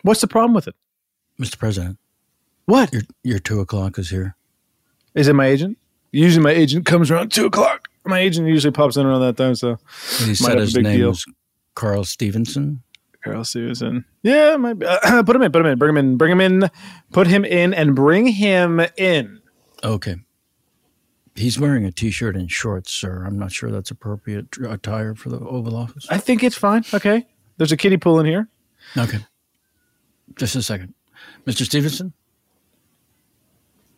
What's the problem with it? Mr. President. What? Your, your two o'clock is here. Is it my agent? Usually my agent comes around two o'clock. My agent usually pops in around that time, so He said his name deal. was Carl Stevenson. Carl Stevenson. Yeah, might be. Uh, *clears throat* put him in. Put him in. Bring him in. Bring him in. Put him in and bring him in. Okay. He's wearing a t-shirt and shorts, sir. I'm not sure that's appropriate attire for the Oval Office. I think it's fine. Okay. There's a kiddie pool in here. Okay. Just a second. Mr. Stevenson?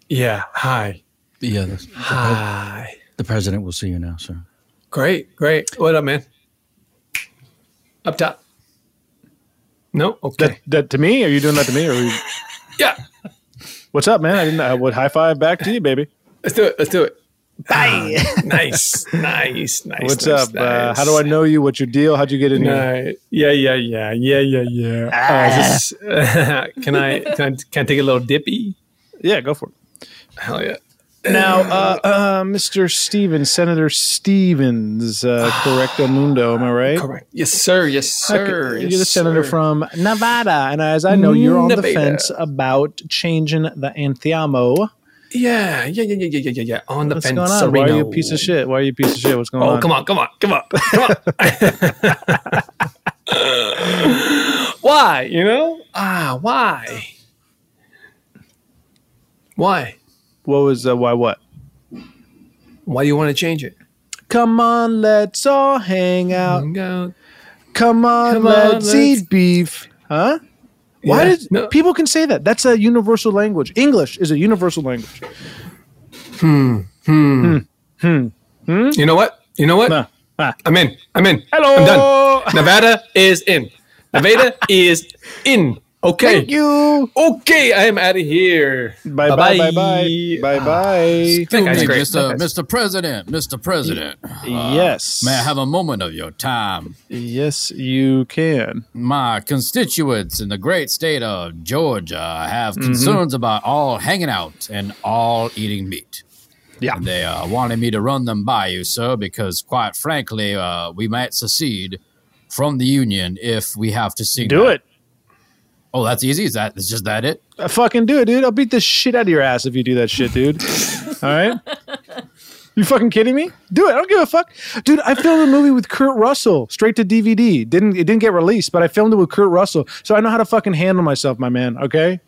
Yeah. Hi. Yeah. The, the, Hi. the president will see you now, sir. Great. Great. What up, man? Up top. No. Okay. That, that to me? Are you doing that to me? Or are you, *laughs* yeah. what's up, man? I didn't. I would high five back to you, baby. Let's do it. Let's do it. Bye. *laughs* nice, nice, nice. What's nice, up? Uh, how do I know you? What's your deal? How'd you get in here? Nice. Yeah, yeah, yeah, yeah, yeah, yeah. Uh, is this- *laughs* can I can I can I take a little dippy? Yeah, go for it. Hell yeah. Now, uh, uh, Mr. Stevens, Senator Stevens, uh, correcto mundo, am I right? Correct. Yes, sir. Yes, sir. Okay, Yes, You're the senator sir. from Nevada, and as I know, you're on the fence about changing the Antiamo. Yeah, yeah, yeah, yeah, yeah, yeah, yeah, yeah. On the What's fence. going on? Why are you a piece of shit? Why are you a piece of shit? What's going Oh, on? come on, come on, come on, come on. *laughs* why? You know? Ah, why? Why? What was uh, why? What? Why do you want to change it? Come on, let's all hang out. Go. Come on, Come on, let's, let's- eat beef. Huh? Why Yeah, did no. people can say that? That's a universal language. English is a universal language. Hmm. Hmm. Hmm. Hmm. You know what? You know what? Nah. Ah. I'm in. I'm in. Hello. I'm done. Nevada is in. Nevada is in. Okay. Thank you. Okay, I am out of here. Bye bye bye bye bye bye. That guy's Hey, great. Mr. Mr. President, Mr. President. uh, Yes. May I have a moment of your time? Yes, you can. My constituents in the great state of Georgia have Mhm. concerns about all hanging out and all eating meat. Yeah. And they uh, wanted me to run them by you, sir, because quite frankly, uh, we might secede from the union if we have to sing. Do that. it. Oh, that's easy. Is that is just that it? I fucking do it, dude. I'll beat the shit out of your ass if you do that shit, dude. *laughs* All right? You fucking kidding me? Do it. I don't give a fuck. Dude, I filmed a movie with Kurt Russell straight to DVD. Didn't it didn't get released, but I filmed it with Kurt Russell. So I know how to fucking handle myself, my man, okay?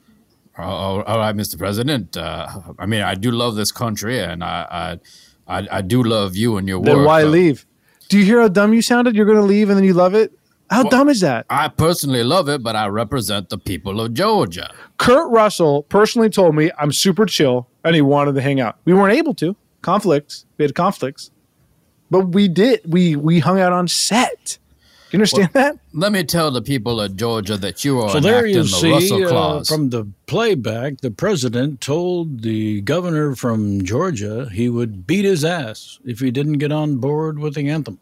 Oh, oh, all right, Mr. President. Uh, I mean, I do love this country, and I, I, I, I do love you and your Then work. why but leave? Do you hear how dumb you sounded? You're gonna leave and then you love it? How dumb is that? I personally love it, but I represent the people of Georgia. Kurt Russell personally told me I'm super chill and he wanted to hang out. We weren't able to. Conflicts. We had conflicts. But we did. We we hung out on set. You understand that? Let me tell the people of Georgia that you are So there enacting you the see, Russell uh, from the playback, the president told the governor from Georgia he would beat his ass if he didn't get on board with the anthem.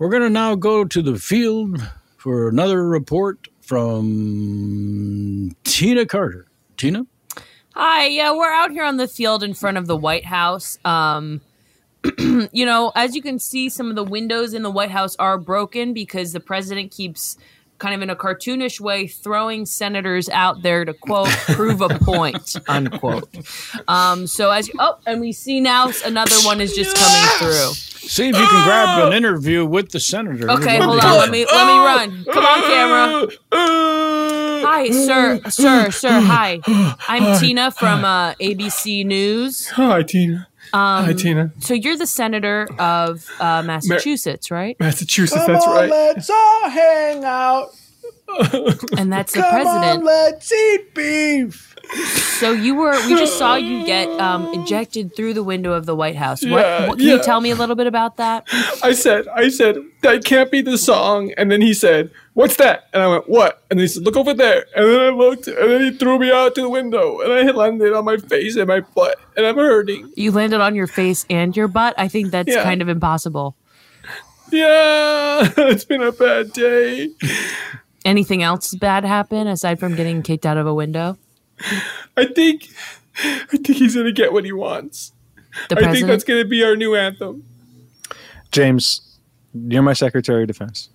We're going to now go to the field for another report from Tina Carter. Tina? Hi, yeah, we're out here on the field in front of the White House. Um, *clears throat* you know, as you can see, some of the windows in the White House are broken because the president keeps kind of in a cartoonish way throwing senators out there to quote *laughs* prove a point. Unquote. Um so as you, oh and we see now another one is just coming through. See if you can grab an interview with the senator. okay hold on. let me let me run. Come on camera. Hi sir. Sir sir. Hi. I'm tina from uh abc news. Hi, Tina. Um, Hi, Tina. so you're the senator of uh, massachusetts right Massachusetts, that's right. let's all hang out. *laughs* and that's the Come president on, let's eat beef. So you were we just saw you get um, *laughs* ejected through the window of the White House. What, Yeah, what can yeah. you tell me a little bit about that? I said, I said, that can't be the song. And then he said, What's that? And I went, What? And he said, Look over there. And then I looked, and then he threw me out to the window. And I landed on my face and my butt. And I'm hurting. You landed on your face and your butt. I think that's Yeah. kind of impossible. Yeah, *laughs* it's been a bad day. Anything else bad happen aside from getting kicked out of a window? I think, I think he's going to get what he wants. The I think that's going to be our new anthem. James, you're my Secretary of Defense.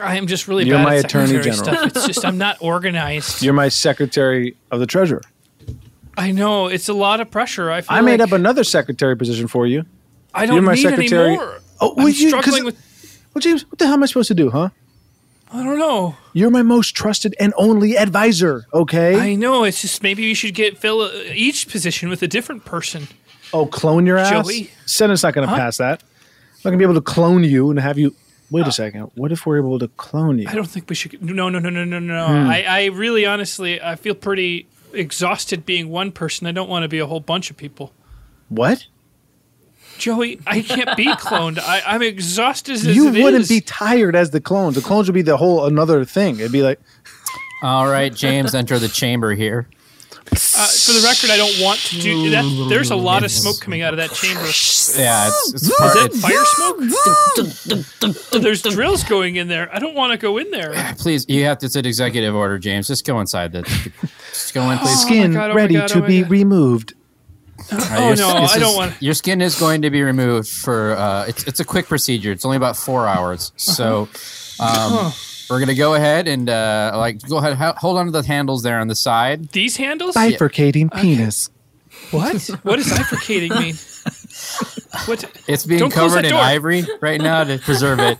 I am just really You're bad my at Attorney secretary General. stuff. It's just I'm not organized. You're my Secretary of the Treasurer. I know it's a lot of pressure. I feel I made like up another secretary position for you. I don't You're my need secretary. anymore. Oh, I'm you- struggling with. Well, James, what the hell am I supposed to do, huh? I don't know. You're my most trusted and only advisor, okay? I know. It's just maybe you should get fill uh, each position with a different person. oh, clone your ass? Joey? Senate's not going to Huh? pass that. I'm not going to be able to clone you and have you. Wait a second. What if we're able to clone you? I don't think we should. No, no, no, no, no, no. Hmm. I, I really, honestly, I feel pretty exhausted being one person. I don't want to be a whole bunch of people. What? Joey, I can't be *laughs* cloned. I, I'm exhausted as You it wouldn't is. be tired as the clones. The clones would be the whole another thing. It'd be like, All right, James, enter the chamber here. Uh, for the record, I don't want to do that. There's a lot of smoke coming out of that chamber. Yeah, it's, it's Is that it's- fire smoke? Oh, There's drills going in there. I don't want to go in there. *sighs* Please, you have to. It's an executive order, James. Just go inside. The, just go in, *sighs* please. Skin God, oh ready God, to oh my be God. removed. Uh, Oh, your- no, this I don't is- want- Your skin is going to be removed for. Uh, it's it's a quick procedure. It's only about four hours. So, Uh-huh. um, we're gonna go ahead and uh, like go ahead. ho- Hold on to the handles there on the side. These handles? Bifurcating penis. What? What does bifurcating mean? *laughs* What? It's being Don't covered in ivory right now to preserve it.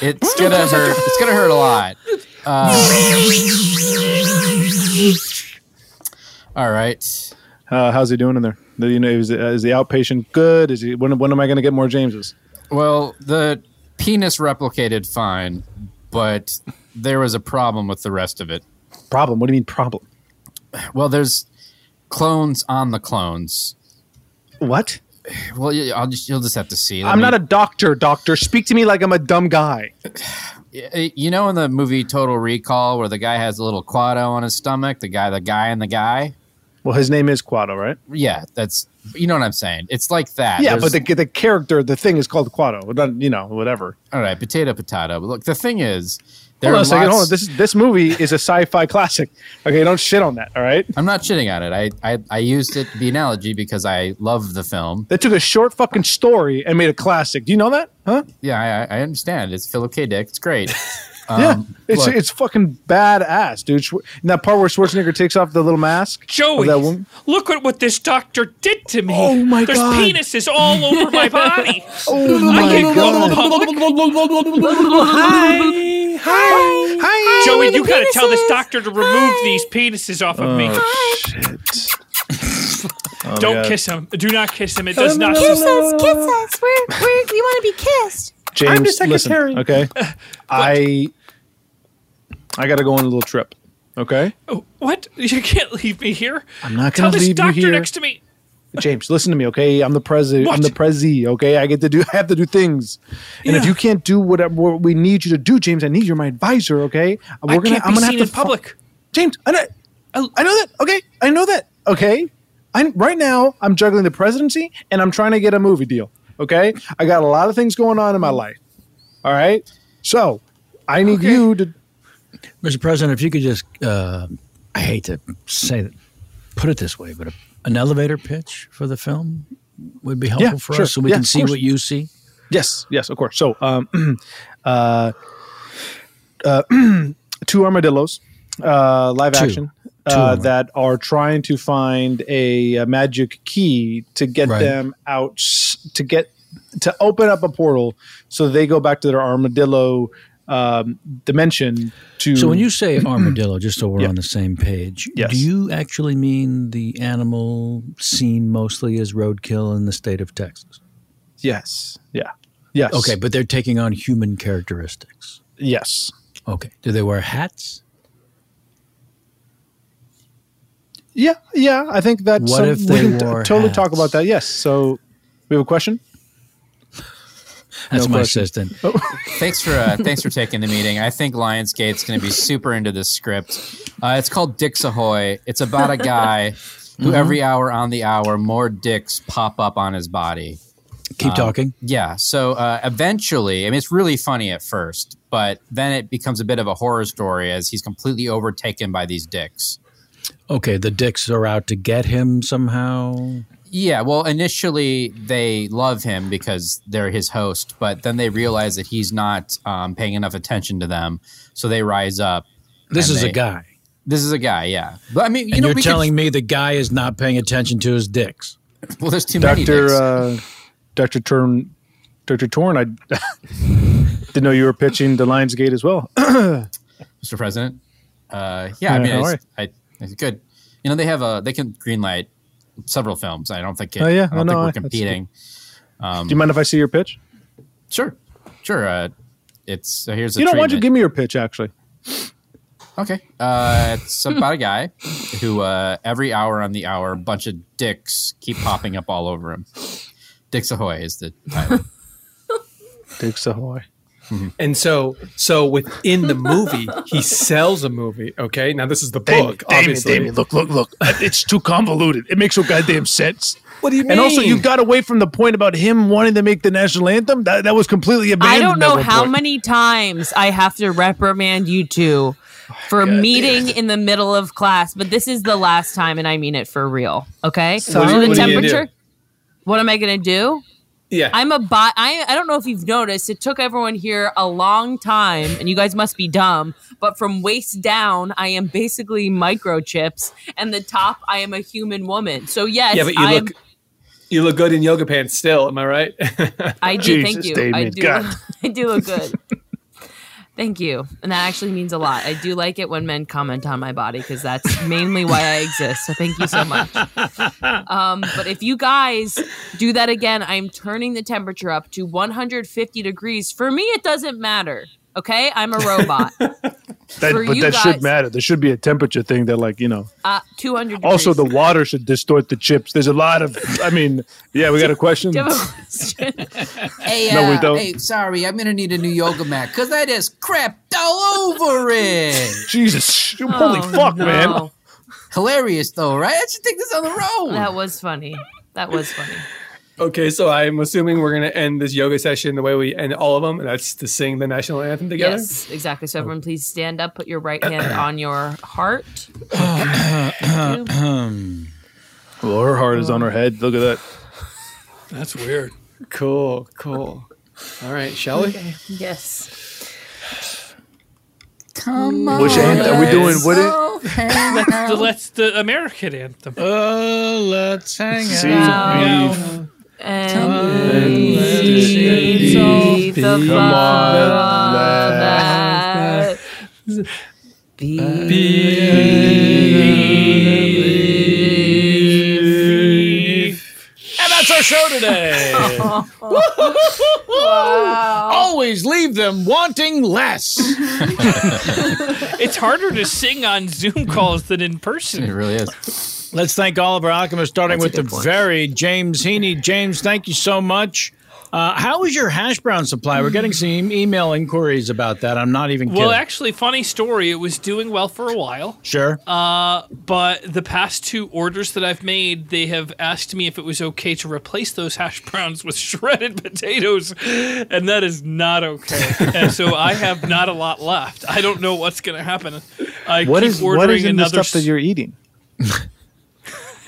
It's gonna hurt. It's gonna hurt a lot. Uh, *laughs* all right. Uh, how's he doing in there? You know, is, is the outpatient good? Is he? When, when am I going to get more Jameses? Well, the penis replicated fine, but there was a problem with the rest of it. Problem? What do you mean problem? Well, there's clones on the clones. What? Well, I'll just, you'll just have to see. Let I'm me- not a doctor. Doctor, speak to me like I'm a dumb guy. You know, in the movie Total Recall, where the guy has a little Kuato on his stomach, the guy, the guy, and the guy. Well, his name is Kuato, right? Yeah, that's you know what I'm saying. It's like that. yeah, There's- but the, the character, the thing is called Kuato. Not, You know, whatever. all right, potato, potato. But look, the thing is, there Hold on a second. Hold on. This this movie is a sci-fi classic. Okay, don't shit on that. All right. I'm not shitting on it. I, I I used it the analogy because I love the film. They took a short fucking story and made a classic. Do you know that? Huh? Yeah, I, I understand. It's Philip K. Dick. It's great. *laughs* yeah, Um, it's look, it's fucking badass, dude. Schwar- And that part where Schwarzenegger takes off the little mask. Joey, that woman. look at what this doctor did to me. Oh my There's God. There's penises all over my *laughs* body. Oh I my can't go God. Hi, hi, hi. Joey, you gotta tell this doctor to remove these penises off of me. Oh, shit. Oh, Don't kiss him. Do not kiss him. It does not. Kiss us, kiss us. We're, we're, we want to be kissed. James, I'm the secretary. listen. Okay, *laughs* I I got to go on a little trip. Okay, Oh, What? You can't leave me here. I'm not going to leave you doctor here. next to me. James, listen to me, okay? I'm the president. I'm the prezi, okay? I get to do. *laughs* I have to do things, and if you can't do whatever what we need you to do, James, I need you're my advisor, okay? We're I gonna. can't I'm be gonna seen have in to fo- public. James, I know. Oh. I know that. Okay, I know that. Okay, I right now I'm juggling the presidency and I'm trying to get a movie deal. Okay, I got a lot of things going on in my life. All right, so I need you to. Mr. President, if you could just, uh, I hate to say that, put it this way, but a, an elevator pitch for the film would be helpful Yeah, for sure. us so we Yeah, can see what you see. Yes, yes, of course. So, um, *clears throat* uh, *clears throat* uh, *clears throat* two armadillos, uh, live Two. action, uh, that are trying to find a, a magic key to get Right. them out to get to open up a portal so they go back to their armadillo um, dimension. To So when you say *clears throat* armadillo, just so we're Yeah. on the same page, Yes. do you actually mean the animal seen mostly as roadkill in the state of Texas? yes, yeah, yes, Okay, but they're taking on human characteristics. yes, Okay. Do they wear hats? yeah, yeah. I think that's What if they we can t- wore totally talk about that. Yes. So we have a question. That's No my question. assistant. *laughs* thanks for uh, thanks for taking the meeting. I think Lionsgate's going to be super into this script. Uh, it's called Dicks Ahoy. It's about a guy who Mhm. every hour on the hour more dicks pop up on his body. Keep Um, talking. Yeah. So uh, eventually, I mean, it's really funny at first, but then it becomes a bit of a horror story as he's completely overtaken by these dicks. Okay, the dicks are out to get him somehow. Yeah, well, initially they love him because they're his host, but then they realize that he's not um, paying enough attention to them, so they rise up. This and is a guy. This is a guy, yeah. But I mean, you and know, you're we could- telling me the guy is not paying attention to his dicks. *laughs* well, there's too many. Doctor dicks. uh, Doctor Turn, Doctor Torn. I *laughs* didn't know you were pitching the Lionsgate as well. *clears throat* Mr. President. Uh, yeah, I mean, how it's, I, it's good. You know, they have a they can greenlight several films. I don't think. It, Oh, yeah. I don't Oh, no, think we're competing. Um, Do you mind if I see your pitch? Sure, sure. Uh, it's so here's a You know, why don't you give me your pitch? Actually, Okay. Uh, it's about a guy who uh, every hour on the hour, a bunch of dicks keep popping up all over him. Dicks Ahoy is the title. *laughs* Dicks Ahoy. Mm-hmm. And so, so within the movie, he sells a movie. Okay, now this is the Damien, book. Damien, obviously, Damien, look, look, look. It's too convoluted. It makes no goddamn sense. What do you mean? And also, you got away from the point about him wanting to make the national anthem. That that was completely abandoned. I don't know how point. many times I have to reprimand you two oh, for meeting in the middle of class, but this is the last time, and I mean it for real. Okay, So what- the what are you temperature. What am I gonna do? Yeah. I'm a bot. I I don't know if you've noticed. It took everyone here a long time, and you guys must be dumb. But from waist down, I am basically microchips, and the top, I am a human woman. So yes, yeah, but you I am. look, you look good in yoga pants still. Am I right? I do. thank Jesus, you. I do. God. *laughs* I do look good. Thank you, and that actually means a lot. I do like it when men comment on my body because that's mainly why I exist. So thank you so much. *laughs* Um, but if you guys do that again, I'm turning the temperature up to 150 degrees. For me, it doesn't matter. Okay, I'm a robot. *laughs* That, For but you that should matter. There should be a temperature thing that, like, you know. Uh, 200. Also, the water should distort the chips. There's a lot of. I mean, yeah, we got a question. Do you have a question? *laughs* Hey, No, we uh, don't. hey, sorry, I'm gonna need a new yoga mat because I just crapped all over it. *laughs* Jesus, holy Oh, fuck, man. Hilarious though, right? I should take this on the road. that was funny. That was funny. Okay, so I'm assuming we're gonna end this yoga session the way we end all of them, and that's to sing the national anthem together. Yes, exactly. So oh. everyone, please stand up. Put your right hand on your heart. Well, her heart is on her head. Look at that. That's weird. Cool, cool. All right, shall we? Okay. Yes. Come on. Which anthem are we doing? What is? *laughs* Let's the, let's the American anthem. Oh, let's hang See, out. beef. And Beef. beneath the Come on, that And that's our show today. *laughs* wow. Always leave them wanting less. *laughs* it's harder to sing on Zoom calls than in person. It really is. Let's thank all of our alchemists, starting That's with the point. very James Heaney. James, thank you so much. Uh, how is your hash brown supply? We're getting some e- email inquiries about that. I'm not even kidding. Well, actually, funny story. It was doing well for a while. sure. Uh, but the past two orders that I've made, they have asked me if it was okay to replace those hash browns with *laughs* shredded potatoes, and that is not okay. and so I have not a lot left. I don't know what's going to happen. I What keep is ordering what is in the another. stuff that you're eating? *laughs*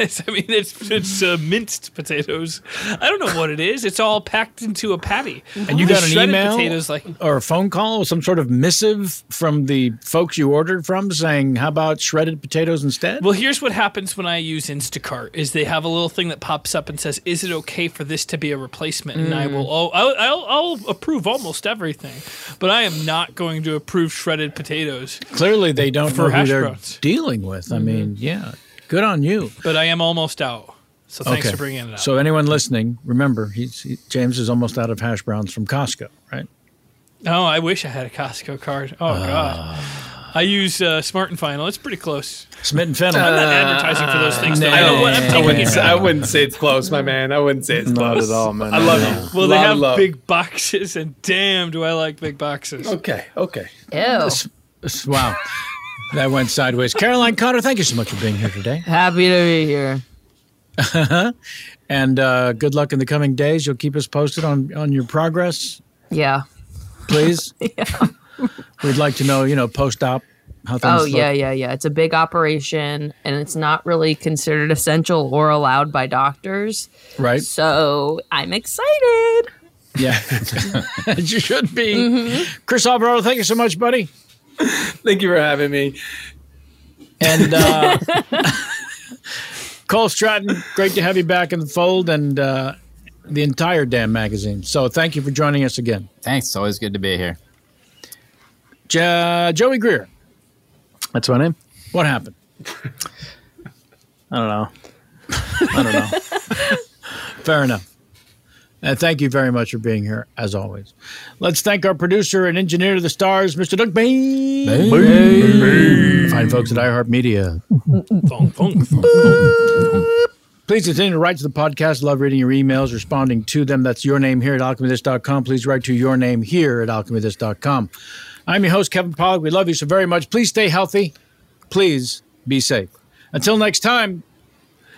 I mean, it's it's uh, minced potatoes. I don't know what it is. It's all packed into a patty. And you got an shredded email Potatoes like or a phone call, some sort of missive from the folks you ordered from saying, "How about shredded potatoes instead?" Well, here's what happens when I use Instacart: is they have a little thing that pops up and says, "Is it okay for this to be a replacement?" And I Mm. will, oh, I'll, I'll, I'll approve almost everything, but I am not going to approve shredded potatoes. Clearly, they don't For know who they're browns. dealing with. I mean, yeah, good on you. But I am almost out. So thanks for bringing it up. So anyone listening, remember, he's, he, James is almost out of hash browns from Costco, right? oh, I wish I had a Costco card. Oh Ah. God, I use uh, Smart and Final. It's pretty close. Smith and Fennel. I'm not advertising for those things. though. I, I know what I'm I wouldn't, say. I wouldn't say it's close, my man. I wouldn't say it's Not close. at all, man. I love no. you. Well, they have love. big boxes, and damn, do I like big boxes. Okay, okay. Ew. S- Wow. That went sideways. Caroline Cotter, thank you so much for being here today. Happy to be here. *laughs* and uh, good luck in the coming days. You'll keep us posted on, on your progress, Yeah. please. *laughs* yeah. We'd like to know, you know, post op how things Oh look. yeah, yeah, yeah. It's a big operation, and it's not really considered essential or allowed by doctors. Right. So I'm excited. Yeah. *laughs* You should be. Mm-hmm. Chris Alvarado, thank you so much, buddy. *laughs* Thank you for having me. And uh, *laughs* Cole Stratton, great to have you back in the fold and uh, the entire damn magazine. So thank you for joining us again. Thanks. It's always good to be here. Jo- Joey Greer, That's my name. what happened? I don't know. *laughs* I don't know. Fair enough. And thank you very much for being here, as always. Let's thank our producer and engineer to the stars, Mr. Doug Bain. Fine folks at iHeartMedia. Please continue to write to the podcast. Love reading your emails, responding to them. That's your name here at alchemythis.com. Please write to your name here at alchemythis.com. I'm your host, Kevin Pollak. We love you so very much. Please stay healthy. Please be safe. Until next time,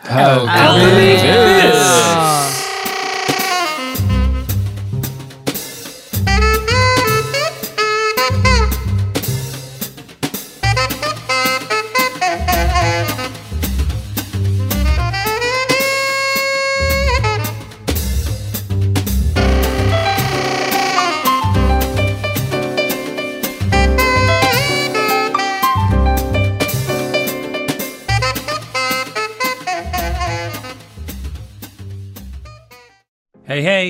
Alchemy